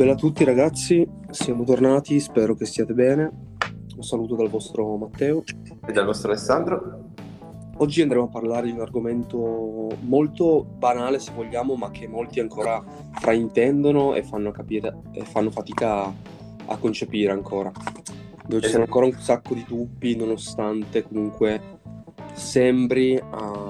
Bella a tutti ragazzi, siamo tornati, spero che stiate bene. Un saluto dal vostro Matteo. E dal vostro Alessandro. Oggi andremo a parlare di un argomento molto banale se vogliamo, ma che molti ancora fraintendono e fanno, capire, e fanno fatica a, a concepire ancora. Dove ci sono ancora un sacco di dubbi, nonostante comunque sembri a,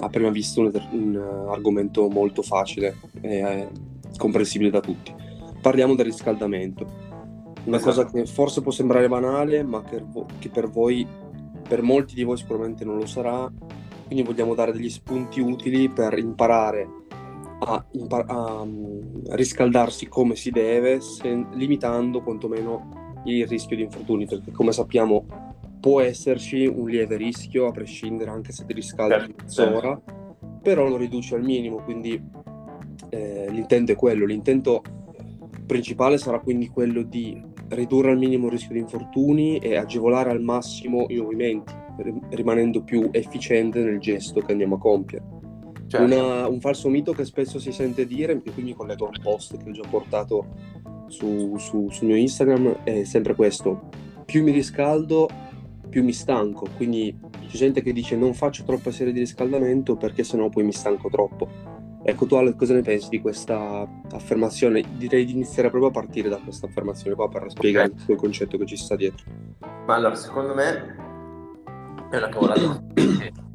a prima vista un, un, argomento molto facile e eh, comprensibile da tutti. Parliamo del riscaldamento, una esatto. cosa che forse può sembrare banale, ma che, che per voi, per molti di voi sicuramente non lo sarà, quindi vogliamo dare degli spunti utili per imparare a, impar- a um, riscaldarsi come si deve, se, limitando quantomeno il rischio di infortuni, perché come sappiamo può esserci un lieve rischio a prescindere anche se ti riscaldi mezz'ora, però lo riduci al minimo, quindi eh, l'intento è quello, l'intento principale sarà quindi quello di ridurre al minimo il rischio di infortuni e agevolare al massimo i movimenti, rimanendo più efficiente nel gesto che andiamo a compiere. Certo. Una, un falso mito che spesso si sente dire, e qui mi collego a un post che ho già portato su, su, sul mio Instagram, è sempre questo, più mi riscaldo più mi stanco, quindi c'è gente che dice non faccio troppe serie di riscaldamento perché sennò poi mi stanco troppo. Ecco, tu Ale, cosa ne pensi di questa affermazione? Direi di iniziare proprio a partire da questa affermazione qua per spiegare okay. il concetto che ci sta dietro. Ma allora, secondo me è una cavolata.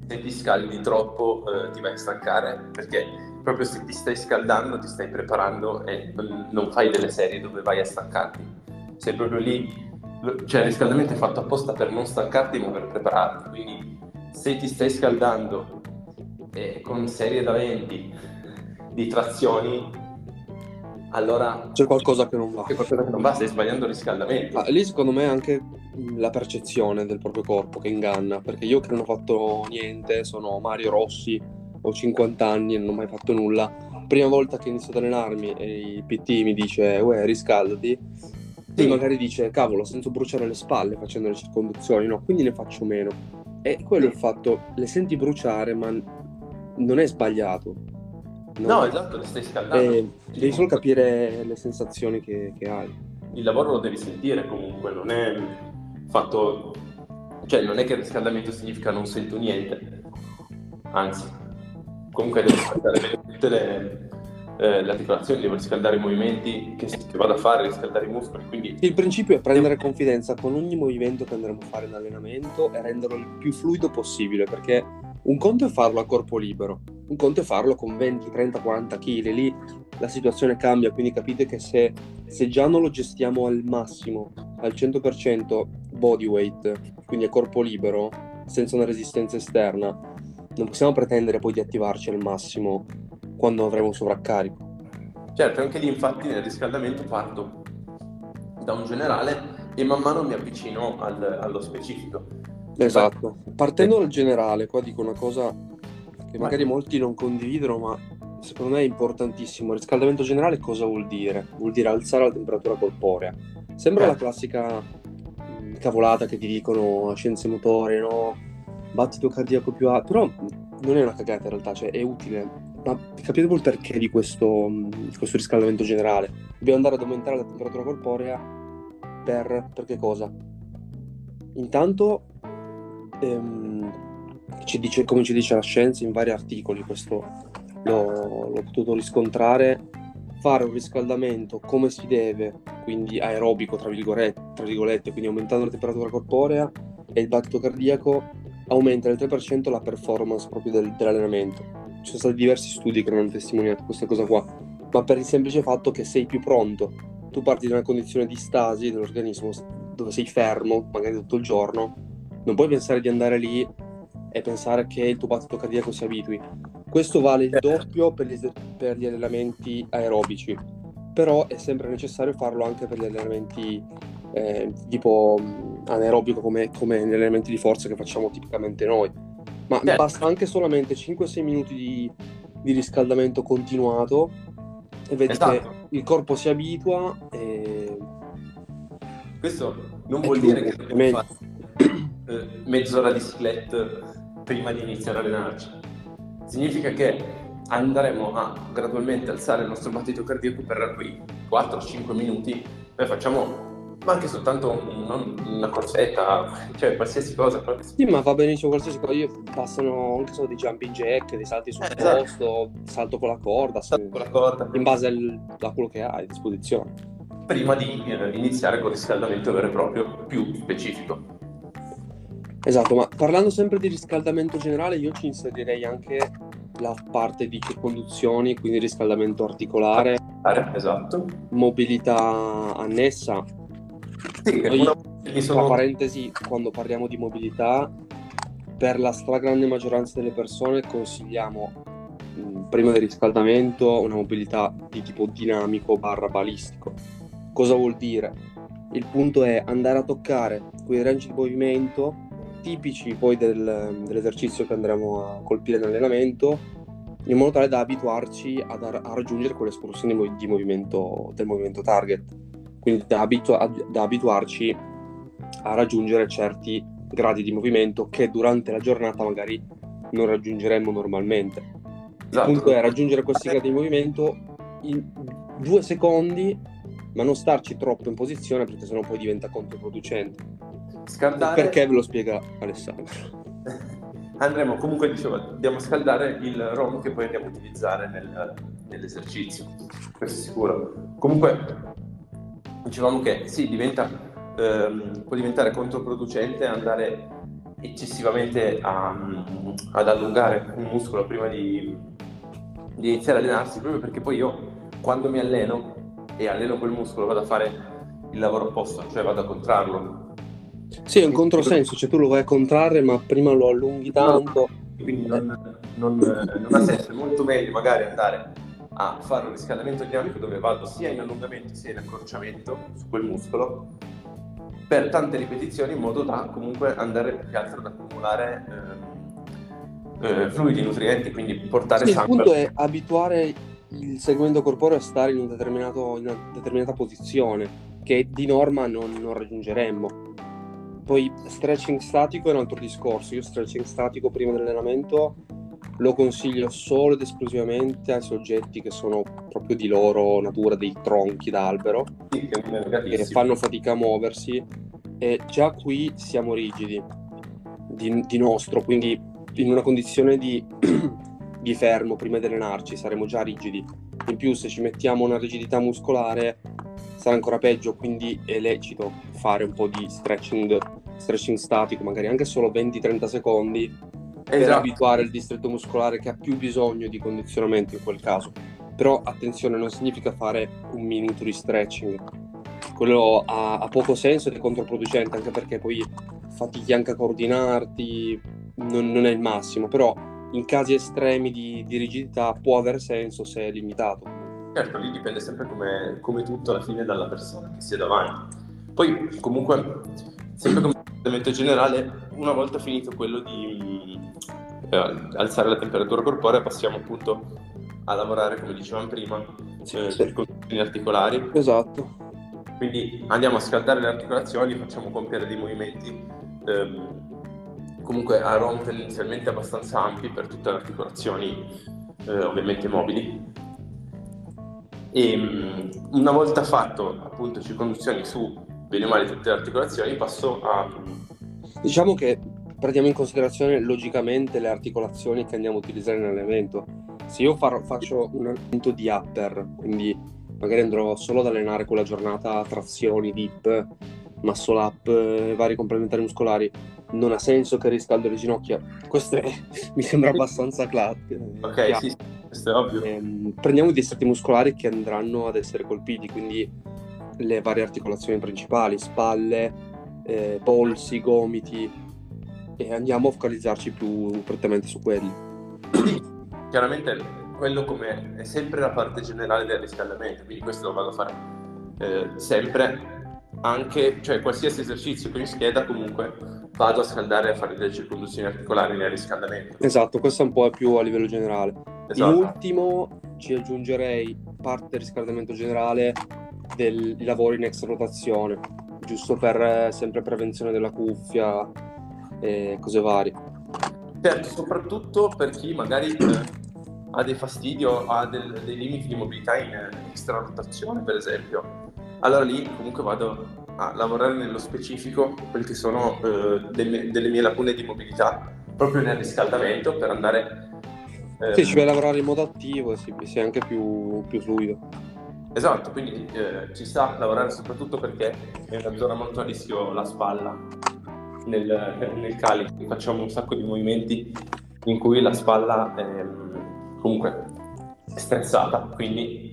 se ti scaldi troppo eh, ti vai a stancare perché proprio se ti stai scaldando ti stai preparando e non fai delle serie dove vai a stancarti. Sei proprio lì cioè il riscaldamento è fatto apposta per non stancarti ma per prepararti quindi se ti stai scaldando eh, con serie da 20 di trazioni allora c'è qualcosa che non va. C'è qualcosa che non va stai sbagliando il riscaldamento. Ah, lì secondo me è anche la percezione del proprio corpo che inganna perché io che non ho fatto niente sono Mario Rossi ho 50 anni e non ho mai fatto nulla. Prima volta che inizio ad allenarmi e il PT mi dice uè riscaldati. Sì. magari dice cavolo sento bruciare le spalle facendo le circonduzioni. No quindi ne faccio meno. E quello è il fatto le senti bruciare ma non è sbagliato no, esatto le stai scaldando e devi solo capire le sensazioni che, che hai il lavoro lo devi sentire comunque non è fatto cioè non è che il riscaldamento significa non sento niente anzi comunque devi ascoltare tutte le eh, le articolazioni, devo riscaldare i movimenti che, che vado a fare, riscaldare i muscoli. Quindi... Il principio è prendere confidenza con ogni movimento che andremo a fare in allenamento e renderlo il più fluido possibile, perché un conto è farlo a corpo libero, un conto è farlo con 20, 30, 40 kg, lì la situazione cambia, quindi capite che se, se già non lo gestiamo al massimo, al 100% body weight, quindi a corpo libero, senza una resistenza esterna, non possiamo pretendere poi di attivarci al massimo quando avremo un sovraccarico. Certo, anche lì infatti nel riscaldamento parto da un generale e man mano mi avvicino al, allo specifico. Esatto, partendo dal generale, qua dico una cosa che magari molti non condividono, ma secondo me è importantissimo. Il riscaldamento generale cosa vuol dire? Vuol dire alzare la temperatura corporea. Sembra eh. la classica mh, cavolata che ti dicono scienze motorie, no? Battito cardiaco più alto, però non è una cagata in realtà, cioè è utile ma capite il perché di questo, questo, riscaldamento generale? Dobbiamo andare ad aumentare la temperatura corporea per, per che cosa? Intanto, ehm, ci dice, come ci dice la scienza in vari articoli, questo l'ho, l'ho potuto riscontrare, fare un riscaldamento come si deve, quindi aerobico tra virgolette, tra virgolette quindi aumentando la temperatura corporea e il battito cardiaco aumenta del 3% la performance proprio del, dell'allenamento ci sono stati diversi studi che hanno testimoniato questa cosa qua, ma per il semplice fatto che sei più pronto. Tu parti da una condizione di stasi dell'organismo dove sei fermo, magari tutto il giorno, non puoi pensare di andare lì e pensare che il tuo battito cardiaco si abitui. Questo vale il doppio per gli, per gli allenamenti aerobici, però è sempre necessario farlo anche per gli allenamenti eh, tipo anaerobico come, come gli allenamenti di forza che facciamo tipicamente noi ma certo. basta anche solamente 5-6 minuti di, di, riscaldamento continuato e vedi esatto. che il corpo si abitua e... Questo non vuol dire che dobbiamo fare eh, mezz'ora di split prima di iniziare a allenarci. Significa che andremo a gradualmente alzare il nostro battito cardiaco per quei 4-5 minuti. Noi facciamo ma anche soltanto un, una corsetta, cioè qualsiasi cosa. Sì, ma va benissimo qualsiasi cosa. Io passano anche solo di jumping jack, dei salti sul eh, esatto. posto, salto con la corda, salto con la corda. in base al, a quello che hai a disposizione. Prima di eh, iniziare con il riscaldamento vero e proprio più specifico. Esatto, ma parlando sempre di riscaldamento generale, io ci inserirei anche la parte di circonduzioni, quindi riscaldamento articolare, esatto. mobilità annessa. Sì, Noi, una... sono... Tra parentesi, quando parliamo di mobilità, per la stragrande maggioranza delle persone consigliamo prima del riscaldamento una mobilità di tipo dinamico barra balistico. Cosa vuol dire? Il punto è andare a toccare quei range di movimento tipici poi del, dell'esercizio che andremo a colpire nell'allenamento in modo tale da abituarci ad, a raggiungere quelle escursioni di movimento, del movimento target. Quindi da, abitu- da abituarci a raggiungere certi gradi di movimento che durante la giornata magari non raggiungeremmo normalmente. Esatto. il punto è raggiungere questi gradi di movimento in due secondi ma non starci troppo in posizione perché sennò poi diventa controproducente Scaldare... Perché ve lo spiega Alessandro. Andremo comunque, dicevo, dobbiamo scaldare il ROM che poi andiamo a utilizzare nel, nell'esercizio, questo è sicuro. Comunque, dicevamo che sì, diventa, ehm, può diventare controproducente andare eccessivamente a, ad allungare un muscolo prima di, di iniziare a allenarsi, proprio perché poi io quando mi alleno e alleno quel muscolo vado a fare il lavoro opposto, cioè vado a contrarlo, sì, è un controsenso, cioè tu lo vai a contrarre ma prima lo allunghi tanto. Quindi non, non, non ha senso, è molto meglio magari andare a fare un riscaldamento dinamico dove vado sia in allungamento sia in accorciamento su quel muscolo per tante ripetizioni in modo da comunque andare più che altro ad accumulare eh, eh, fluidi, nutrienti, quindi portare sì, sangue. Il punto è abituare il segmento corporeo a stare in, un in una determinata posizione che di norma non, non raggiungeremmo poi stretching statico è un altro discorso. Io stretching statico prima dell'allenamento lo consiglio solo ed esclusivamente ai soggetti che sono proprio di loro natura dei tronchi d'albero sì, che fanno fatica a muoversi e già qui siamo rigidi di, di nostro, quindi in una condizione di, di fermo prima di allenarci saremo già rigidi. In più se ci mettiamo una rigidità muscolare sarà ancora peggio, quindi è lecito fare un po' di stretching, stretching statico, magari anche solo 20-30 secondi, esatto. per abituare il distretto muscolare che ha più bisogno di condizionamento in quel caso. Però attenzione, non significa fare un minuto di stretching. Quello ha, ha poco senso ed è controproducente, anche perché poi fatichi anche a coordinarti, non, non è il massimo, però in casi estremi di, di rigidità può aver senso se è limitato Certo, lì dipende sempre come, come tutto alla fine dalla persona che si è davanti. Poi comunque, sempre come trattamento generale, una volta finito quello di eh, alzare la temperatura corporea, passiamo appunto a lavorare, come dicevamo prima, sì, eh, sì. condizioni articolari. Esatto. Quindi andiamo a scaldare le articolazioni, facciamo compiere dei movimenti ehm, comunque a ROM tendenzialmente abbastanza ampi per tutte le articolazioni eh, ovviamente mobili e mm, una volta fatto appunto circonduzioni su bene o male tutte le articolazioni passo a diciamo che prendiamo in considerazione logicamente le articolazioni che andiamo a utilizzare nell'allenamento se io far, faccio un allenamento di upper quindi magari andrò solo ad allenare quella giornata trazioni, dip muscle up, eh, vari complementari muscolari non ha senso che riscaldo le ginocchia? Questo è, mi sembra abbastanza classico ok sì questo è ovvio. Ehm, prendiamo i distretti muscolari che andranno ad essere colpiti, quindi le varie articolazioni principali, spalle, eh, polsi, gomiti, e andiamo a focalizzarci più prettamente su quelli. Chiaramente quello come è sempre la parte generale del riscaldamento, quindi questo lo vado a fare eh, sempre, anche, cioè qualsiasi esercizio che mi scheda comunque vado a scaldare e a fare delle circonduzioni articolari nel riscaldamento. Esatto, questo è un po' più a livello generale. Esatto. In ultimo ci aggiungerei parte del riscaldamento generale dei lavori in extra rotazione, giusto per eh, sempre prevenzione della cuffia e cose varie. Certo, soprattutto per chi magari eh, ha dei fastidi o ha del, dei limiti di mobilità in extra rotazione, per esempio, allora lì comunque vado a lavorare nello specifico quelle che sono eh, delle, delle, mie lacune di mobilità proprio nel riscaldamento per andare... Eh, sì, ci a lavorare in modo attivo e sì, sia anche più, più fluido. Esatto, quindi eh, ci sta a lavorare soprattutto perché è una zona molto a rischio la spalla nel, nel calico, facciamo un sacco di movimenti in cui la spalla è comunque stressata, quindi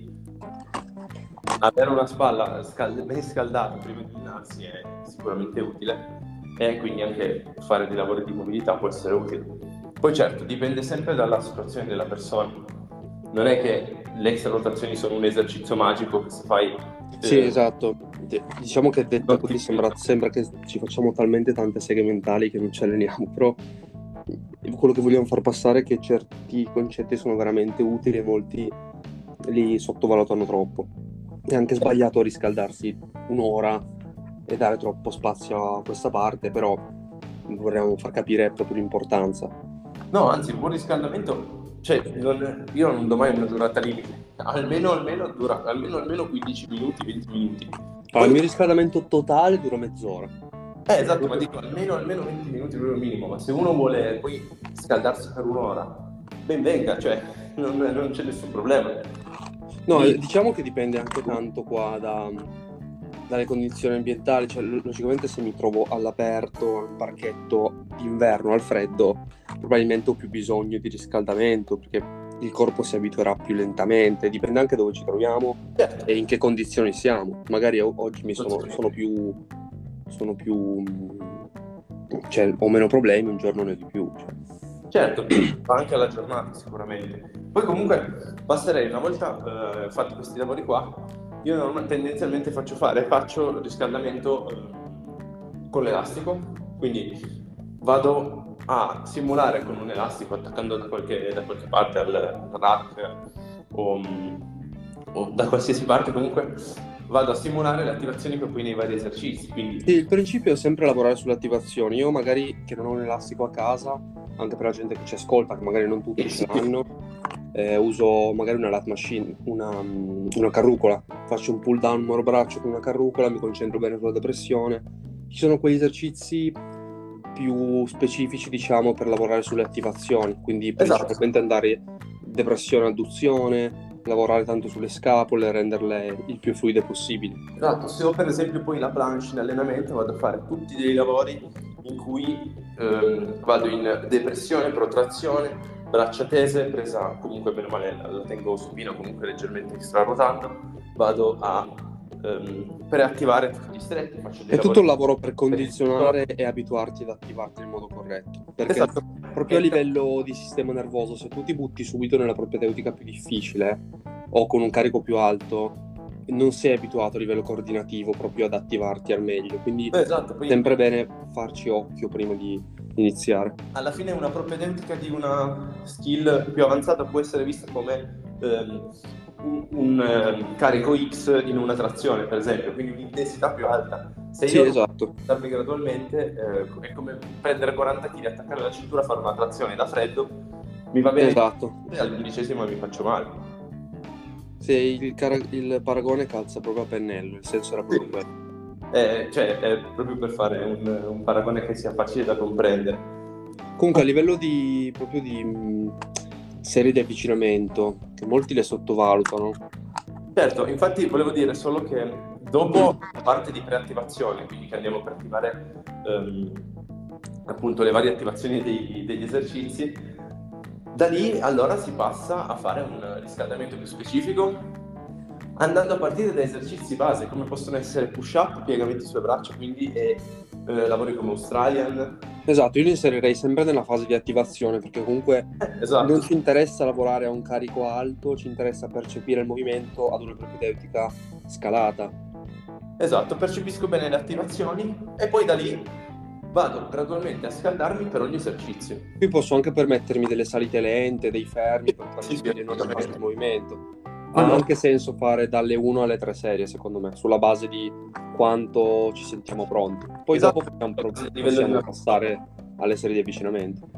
avere una spalla scal- ben scaldata prima di allenarsi è sicuramente utile e quindi anche fare dei lavori di mobilità può essere utile. Poi certo, dipende sempre dalla situazione della persona. Non è che le extra rotazioni sono un esercizio magico che se fai... Sì, eh, esatto. Diciamo che detto così sembra, sembra che ci facciamo talmente tante seghe mentali che non ci alleniamo, però quello che vogliamo far passare è che certi concetti sono veramente utili e molti li sottovalutano troppo. È anche sbagliato riscaldarsi un'ora e dare troppo spazio a questa parte, però vorremmo far capire proprio l'importanza. No, anzi, il buon riscaldamento, cioè, non, io non do mai una durata limite, almeno, almeno, dura, almeno, almeno 15 minuti, 20 minuti. Allora, il mio riscaldamento totale dura mezz'ora. Eh, esatto, ma dico almeno, almeno 20 minuti proprio minimo, ma se uno vuole poi scaldarsi per un'ora, ben venga, cioè non, non c'è nessun problema. No, Quindi... diciamo che dipende anche tanto qua da, dalle condizioni ambientali, cioè logicamente se mi trovo all'aperto, al parchetto d'inverno, al freddo, probabilmente ho più bisogno di riscaldamento perché il corpo si abituerà più lentamente, dipende anche dove ci troviamo certo. e in che condizioni siamo. Magari oggi mi sono, sono più sono più cioè, ho meno problemi, un giorno ne ho di più. Cioè. Certo, anche alla giornata sicuramente. Poi comunque passerei una volta eh, fatti questi lavori qua, io tendenzialmente faccio fare, faccio riscaldamento eh, con l'elastico, quindi vado a simulare con un elastico attaccando da qualche, da qualche parte al rack o, o da qualsiasi parte comunque vado a simulare le attivazioni che poi nei vari esercizi. Quindi... Sì, il principio è sempre lavorare sulle attivazioni. Io magari che non ho un elastico a casa, anche per la gente che ci ascolta, che magari non tutti ce l'hanno, eh, uso magari una lat machine, una, una carrucola. Faccio un pull down monobraccio con una carrucola, mi concentro bene sulla depressione. Ci sono quegli esercizi più specifici, diciamo, per lavorare sulle attivazioni, quindi esatto. principalmente andare depressione, adduzione, lavorare tanto sulle scapole, renderle il più fluide possibile. Esatto, se ho per esempio poi la planche in allenamento vado a fare tutti dei lavori in cui ehm, vado in depressione, protrazione, braccia tese, presa comunque per male la tengo supina, comunque leggermente extrarotando, vado a ehm, preattivare tutti gli stretti. È tutto un lavoro per condizionare e abituarti ad attivarti in modo corretto. Perché esatto. proprio a livello di sistema nervoso, se tu ti butti subito nella propedeutica più difficile o con un carico più alto, non sei abituato a livello coordinativo proprio ad attivarti al meglio. Quindi esatto, poi... sempre bene farci occhio prima di iniziare. Alla fine una propedeutica di una skill più avanzata può essere vista come ehm, un, un uh, carico X in una trazione, per esempio, quindi un'intensità più alta. Se sì, io esatto. darmi gradualmente, eh, è come prendere 40 kg, attaccare la cintura, fare una trazione da freddo, mi va bene, esatto. e all'undicesimo mi faccio male. Sì, il, car- il, paragone calza proprio a pennello, il senso era proprio quello. Eh, cioè, è proprio per fare un, un, paragone che sia facile da comprendere. Comunque, a livello di proprio di serie di avvicinamento, che molti le sottovalutano. Certo, infatti volevo dire solo che dopo la parte di preattivazione, quindi che andiamo per attivare um, appunto le varie attivazioni dei, degli esercizi, da lì allora si passa a fare un riscaldamento più specifico andando a partire da esercizi base come possono essere push up, piegamenti sulle braccia, quindi e eh, lavori come Australian. Esatto, io li inserirei sempre nella fase di attivazione perché comunque eh, esatto. non ci interessa lavorare a un carico alto, ci interessa percepire il movimento ad una propedeutica scalata. Esatto, percepisco bene le attivazioni e poi da lì vado gradualmente a scaldarmi per ogni esercizio. Qui posso anche permettermi delle salite lente, dei fermi per farci sì, vedere il movimento ha ah, anche senso fare dalle 1 alle 3 serie, secondo me, sulla base di quanto ci sentiamo pronti. Poi esatto. dopo possiamo, possiamo passare alle serie di avvicinamento.